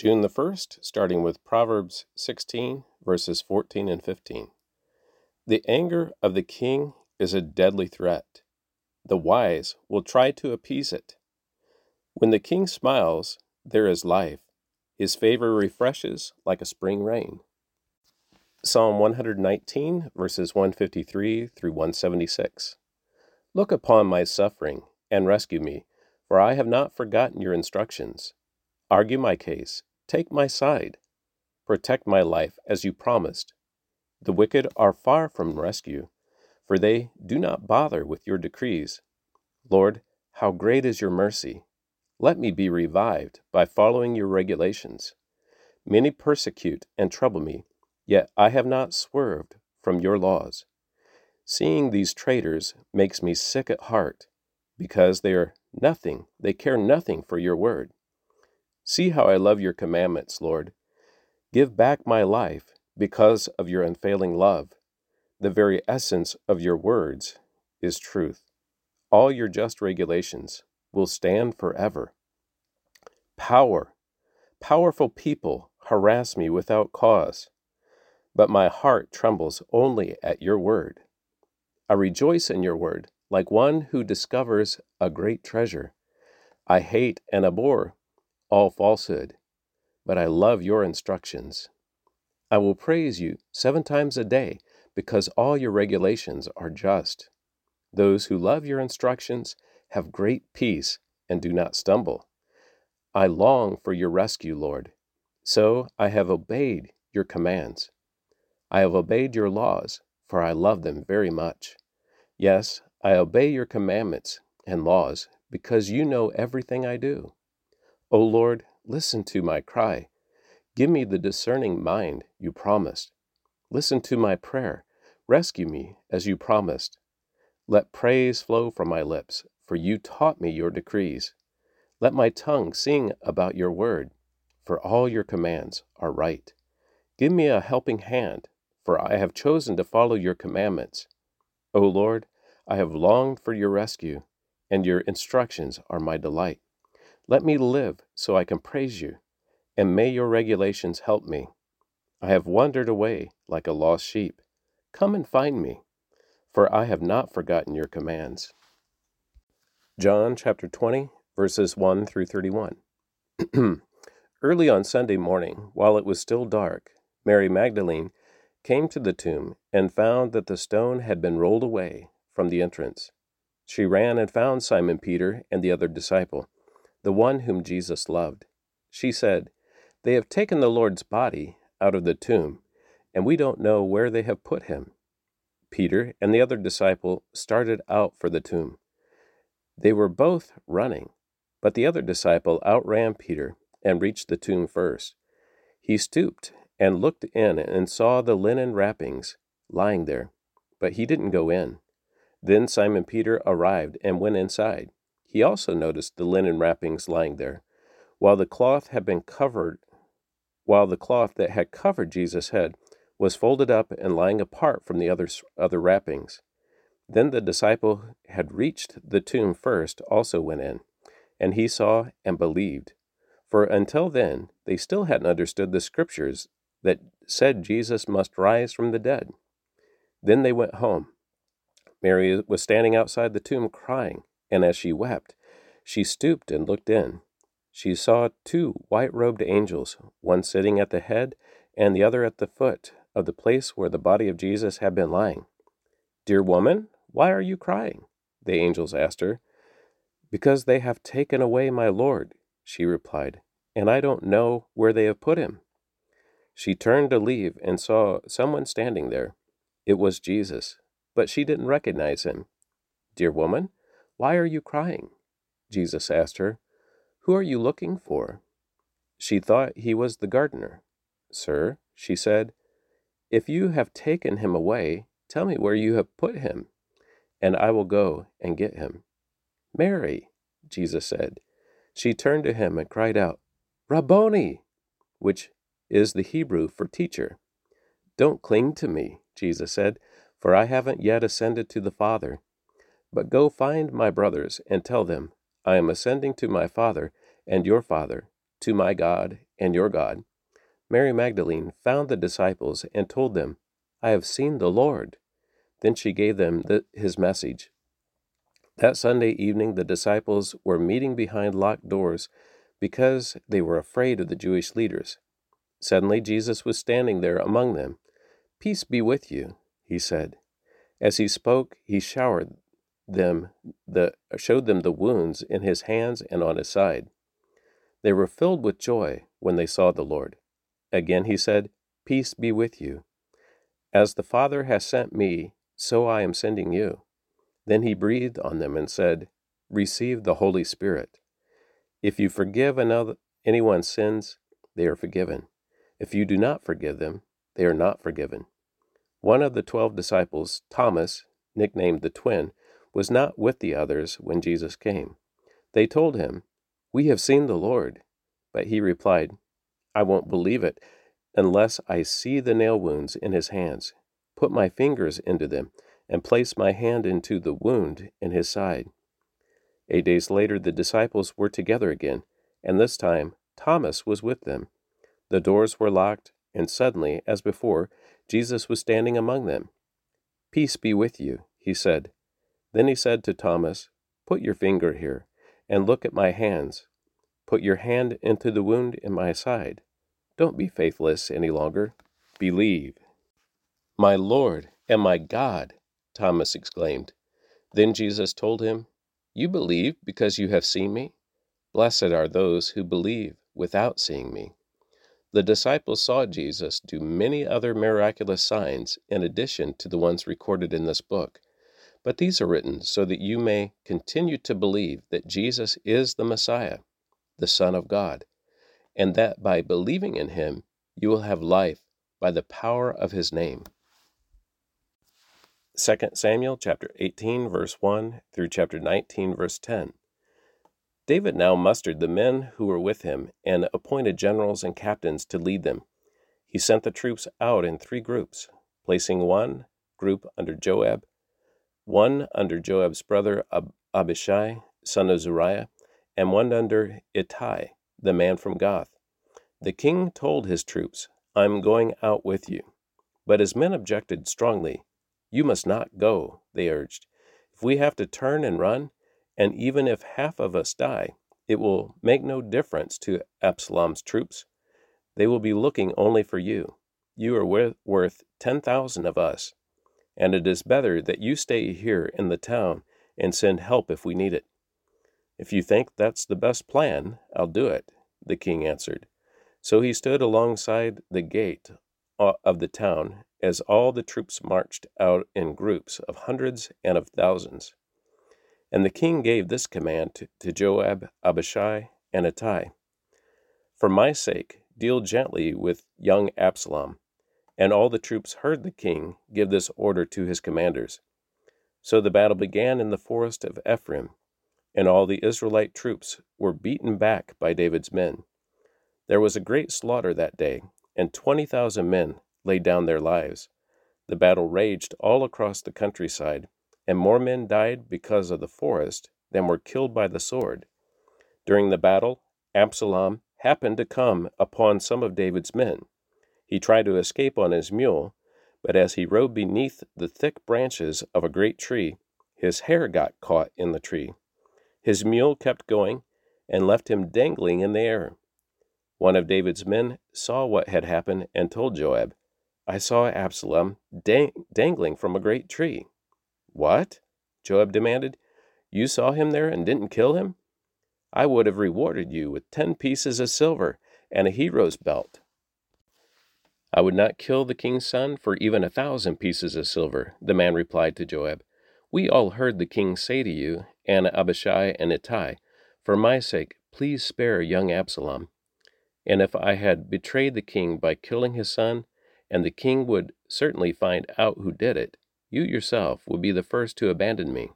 June the 1st, starting with Proverbs 16, verses 14 and 15. The anger of the king is a deadly threat. The wise will try to appease it. When the king smiles, there is life. His favor refreshes like a spring rain. Psalm 119, verses 153 through 176. Look upon my suffering and rescue me, for I have not forgotten your instructions. Argue my case, take my side, protect my life as you promised. The wicked are far from rescue, for they do not bother with your decrees. Lord, how great is your mercy! Let me be revived by following your regulations. Many persecute and trouble me Yet I have not swerved from your laws. Seeing these traitors makes me sick at heart, because they are nothing, they care nothing for your word. See how I love your commandments, Lord. Give back my life because of your unfailing love. The very essence of your words is truth. All your just regulations will stand forever. Power, powerful people harass me without cause but my heart trembles only at your word. I rejoice in your word, like one who discovers a great treasure. I hate and abhor all falsehood, but I love your instructions. I will praise you seven times a day, because all your regulations are just. Those who love your instructions have great peace and do not stumble. I long for your rescue, Lord, so I have obeyed your commands. I have obeyed your laws, for I love them very much. Yes, I obey your commandments and laws, because you know everything I do. O Lord, listen to my cry. Give me the discerning mind you promised. Listen to my prayer. Rescue me as you promised. Let praise flow from my lips, for you taught me your decrees. Let my tongue sing about your word, for all your commands are right. Give me a helping hand for I have chosen to follow your commandments. O Lord, I have longed for your rescue, and your instructions are my delight. Let me live so I can praise you, and may your regulations help me. I have wandered away like a lost sheep. Come and find me, for I have not forgotten your commands. John chapter 20, verses 1 through 31. Early on Sunday morning, while it was still dark, Mary Magdalene came to the tomb and found that the stone had been rolled away from the entrance. She ran and found Simon Peter and the other disciple, the one whom Jesus loved. She said, They have taken the Lord's body out of the tomb, and we don't know where they have put him. Peter and the other disciple started out for the tomb. They were both running, but the other disciple outran Peter and reached the tomb first. He stooped and looked in and saw the linen wrappings lying there, but he didn't go in. Then Simon Peter arrived and went inside. He also noticed the linen wrappings lying there, while the cloth had been covered, while the cloth that had covered Jesus' head was folded up and lying apart from the other, other wrappings. Then the disciple had reached the tomb first also went in, and he saw and believed. For until then they still hadn't understood the scriptures that said Jesus must rise from the dead. Then they went home. Mary was standing outside the tomb crying, and as she wept, she stooped and looked in. She saw two white robed angels, one sitting at the head and the other at the foot of the place where the body of Jesus had been lying. Dear woman, why are you crying? The angels asked her. Because they have taken away my Lord, she replied, and I don't know where they have put him. She turned to leave and saw someone standing there. It was Jesus, but she didn't recognize him. Dear woman, why are you crying? Jesus asked her. Who are you looking for? She thought he was the gardener. Sir, she said, if you have taken him away, tell me where you have put him, and I will go and get him. Mary, Jesus said. She turned to him and cried out, Rabboni, which is the Hebrew for teacher. Don't cling to me, Jesus said, for I haven't yet ascended to the Father. But go find my brothers and tell them, I am ascending to my Father and your Father, to my God and your God. Mary Magdalene found the disciples and told them, I have seen the Lord. Then she gave them the, his message. That Sunday evening, the disciples were meeting behind locked doors because they were afraid of the Jewish leaders. Suddenly, Jesus was standing there among them. Peace be with you, he said. As he spoke, he showered them the showed them the wounds in his hands and on his side. They were filled with joy when they saw the Lord. Again he said, Peace be with you. As the Father has sent me, so I am sending you. Then he breathed on them and said, Receive the Holy Spirit. If you forgive another, anyone's sins, they are forgiven. If you do not forgive them, they are not forgiven. One of the twelve disciples, Thomas, nicknamed the twin, was not with the others when Jesus came. They told him, We have seen the Lord. But he replied, I won't believe it unless I see the nail wounds in his hands, put my fingers into them, and place my hand into the wound in his side. Eight days later, the disciples were together again, and this time Thomas was with them. The doors were locked, and suddenly, as before, Jesus was standing among them. Peace be with you, he said. Then he said to Thomas, Put your finger here, and look at my hands. Put your hand into the wound in my side. Don't be faithless any longer. Believe. My Lord and my God, Thomas exclaimed. Then Jesus told him, You believe because you have seen me? Blessed are those who believe without seeing me. The disciples saw Jesus do many other miraculous signs in addition to the ones recorded in this book. But these are written so that you may continue to believe that Jesus is the Messiah, the Son of God, and that by believing in him you will have life by the power of his name. 2 Samuel chapter 18 verse 1 through chapter 19 verse 10. David now mustered the men who were with him and appointed generals and captains to lead them. He sent the troops out in three groups, placing one group under Joab, one under Joab's brother Ab- Abishai, son of Zeruiah, and one under Ittai, the man from Gath. The king told his troops, I'm going out with you. But his men objected strongly. You must not go, they urged. If we have to turn and run, and even if half of us die, it will make no difference to Absalom's troops. They will be looking only for you. You are worth 10,000 of us, and it is better that you stay here in the town and send help if we need it. If you think that's the best plan, I'll do it, the king answered. So he stood alongside the gate uh, of the town as all the troops marched out in groups of hundreds and of thousands. And the king gave this command to, Joab, Abishai, and Ittai For my sake, deal gently with young Absalom. And all the troops heard the king give this order to his commanders. So the battle began in the forest of Ephraim, and all the Israelite troops were beaten back by David's men. There was a great slaughter that day, and 20,000 men laid down their lives. The battle raged all across the countryside and more men died because of the forest than were killed by the sword. During the battle, Absalom happened to come upon some of David's men. He tried to escape on his mule, but as he rode beneath the thick branches of a great tree, his hair got caught in the tree. His mule kept going and left him dangling in the air. One of David's men saw what had happened and told Joab, I saw Absalom dang- dangling from a great tree. What? Joab demanded. You saw him there and didn't kill him? I would have rewarded you with ten pieces of silver and a hero's belt. I would not kill the king's son for even a thousand pieces of silver, the man replied to Joab. We all heard the king say to you, and Abishai and Ittai, For my sake, please spare young Absalom. And if I had betrayed the king by killing his son, and the king would certainly find out who did it, you yourself would be the first to abandon me.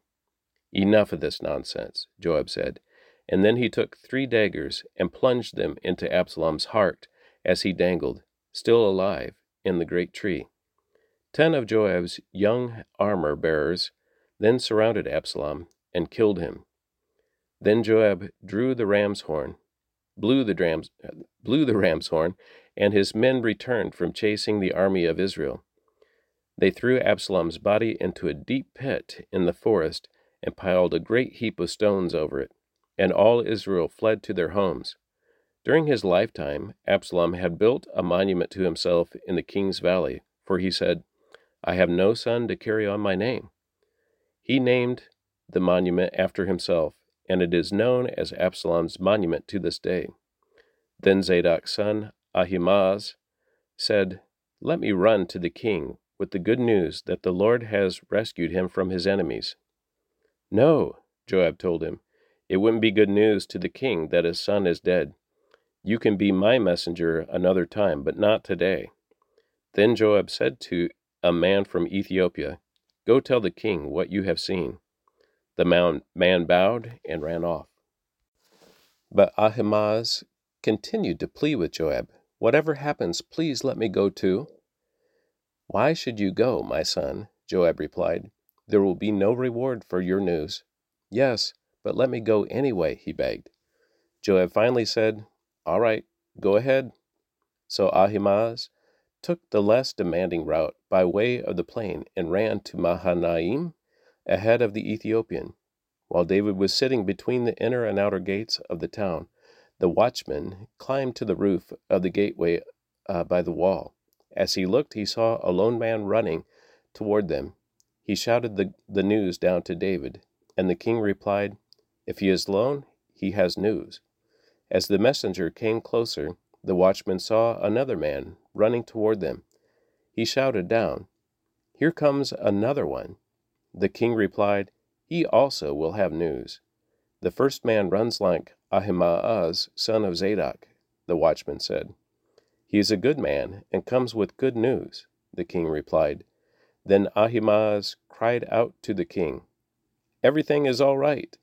Enough of this nonsense, Joab said. And then he took three daggers and plunged them into Absalom's heart as he dangled, still alive, in the great tree. Ten of Joab's young armor bearers then surrounded Absalom and killed him. Then Joab drew the ram's horn. blew the, drams, blew the ram's horn, and his men returned from chasing the army of Israel. They threw Absalom's body into a deep pit in the forest and piled a great heap of stones over it, and all Israel fled to their homes. During his lifetime, Absalom had built a monument to himself in the king's valley, for he said, I have no son to carry on my name. He named the monument after himself, and it is known as Absalom's monument to this day. Then Zadok's son, Ahimaaz, said, Let me run to the king with the good news that the Lord has rescued him from his enemies. No, Joab told him, it wouldn't be good news to the king that his son is dead. You can be my messenger another time, but not today. Then Joab said to a man from Ethiopia, Go tell the king what you have seen. The man bowed and ran off. But Ahimaaz continued to plead with Joab, Whatever happens, please let me go too. Why should you go, my son? Joab replied. There will be no reward for your news. Yes, but let me go anyway, he begged. Joab finally said, All right, go ahead. So Ahimaaz took the less demanding route by way of the plain and ran to Mahanaim ahead of the Ethiopian. While David was sitting between the inner and outer gates of the town, the watchman climbed to the roof of the gateway uh, by the wall. As he looked, he saw a lone man running toward them. He shouted the, the news down to David, and the king replied, If he is lone, he has news. As the messenger came closer, the watchman saw another man running toward them. He shouted down, Here comes another one. The king replied, He also will have news. The first man runs like Ahimaaz, son of Zadok, the watchman said. He is a good man and comes with good news, the king replied. Then Ahimaaz cried out to the king, Everything is all right.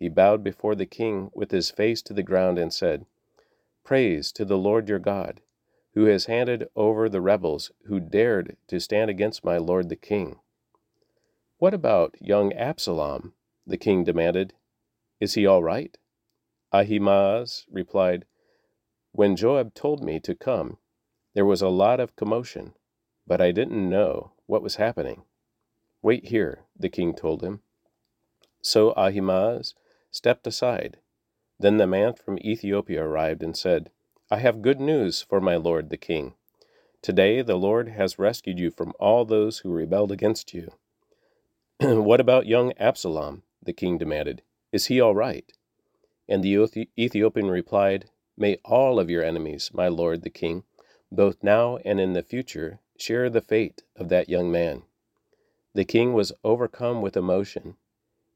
He bowed before the king with his face to the ground and said, Praise to the Lord your God, who has handed over the rebels who dared to stand against my lord the king. What about young Absalom? the king demanded. Is he all right? Ahimaaz replied, When Joab told me to come, there was a lot of commotion, but I didn't know what was happening. Wait here, the king told him. So Ahimaaz stepped aside. Then the man from Ethiopia arrived and said, I have good news for my lord the king. Today the Lord has rescued you from all those who rebelled against you. what about young Absalom? the king demanded. Is he all right? And the Ethiopian replied, May all of your enemies, my lord the king, both now and in the future, share the fate of that young man. The king was overcome with emotion.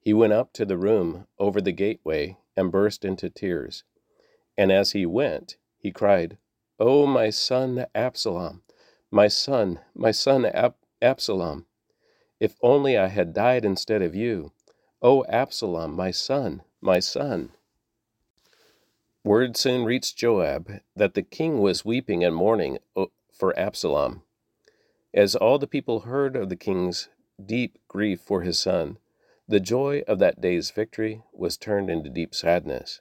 He went up to the room over the gateway and burst into tears. And as he went, he cried, Oh, my son Absalom, my son, my son Ab- Absalom! If only I had died instead of you. O Absalom, my son, my son. Word soon reached Joab that the king was weeping and mourning uh, for Absalom. As all the people heard of the king's deep grief for his son, the joy of that day's victory was turned into deep sadness.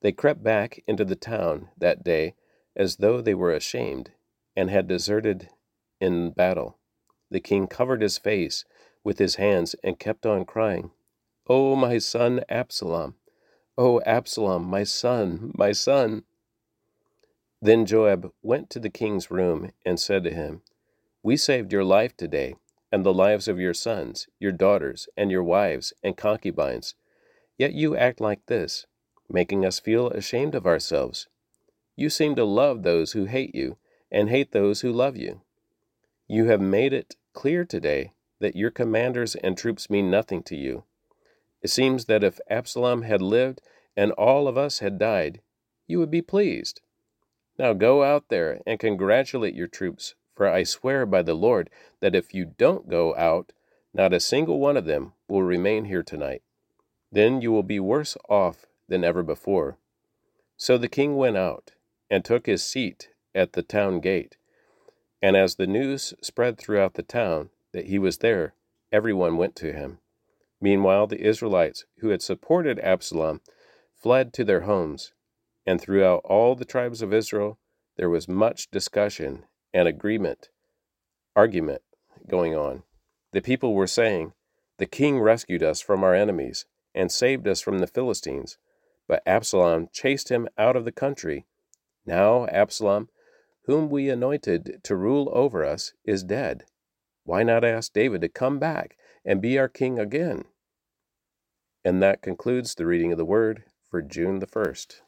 They crept back into the town that day as though they were ashamed and had deserted in battle. The king covered his face with his hands and kept on crying, O my son Absalom! O Absalom, my son, my son! Then Joab went to the king's room and said to him, We saved your life today, and the lives of your sons, your daughters, and your wives and concubines. Yet you act like this, making us feel ashamed of ourselves. You seem to love those who hate you, and hate those who love you. You have made it clear today that your commanders and troops mean nothing to you. It seems that if Absalom had lived and all of us had died, you would be pleased. Now go out there and congratulate your troops, for I swear by the Lord that if you don't go out, not a single one of them will remain here tonight. Then you will be worse off than ever before. So the king went out and took his seat at the town gate. And as the news spread throughout the town that he was there, everyone went to him. Meanwhile, the Israelites who had supported Absalom fled to their homes, And throughout all the tribes of Israel, there was much discussion and agreement, argument going on. The people were saying, The king rescued us from our enemies and saved us from the Philistines, but Absalom chased him out of the country. Now Absalom, whom we anointed to rule over us, is dead. Why not ask David to come back and be our king again? And that concludes the reading of the word for June the 1st.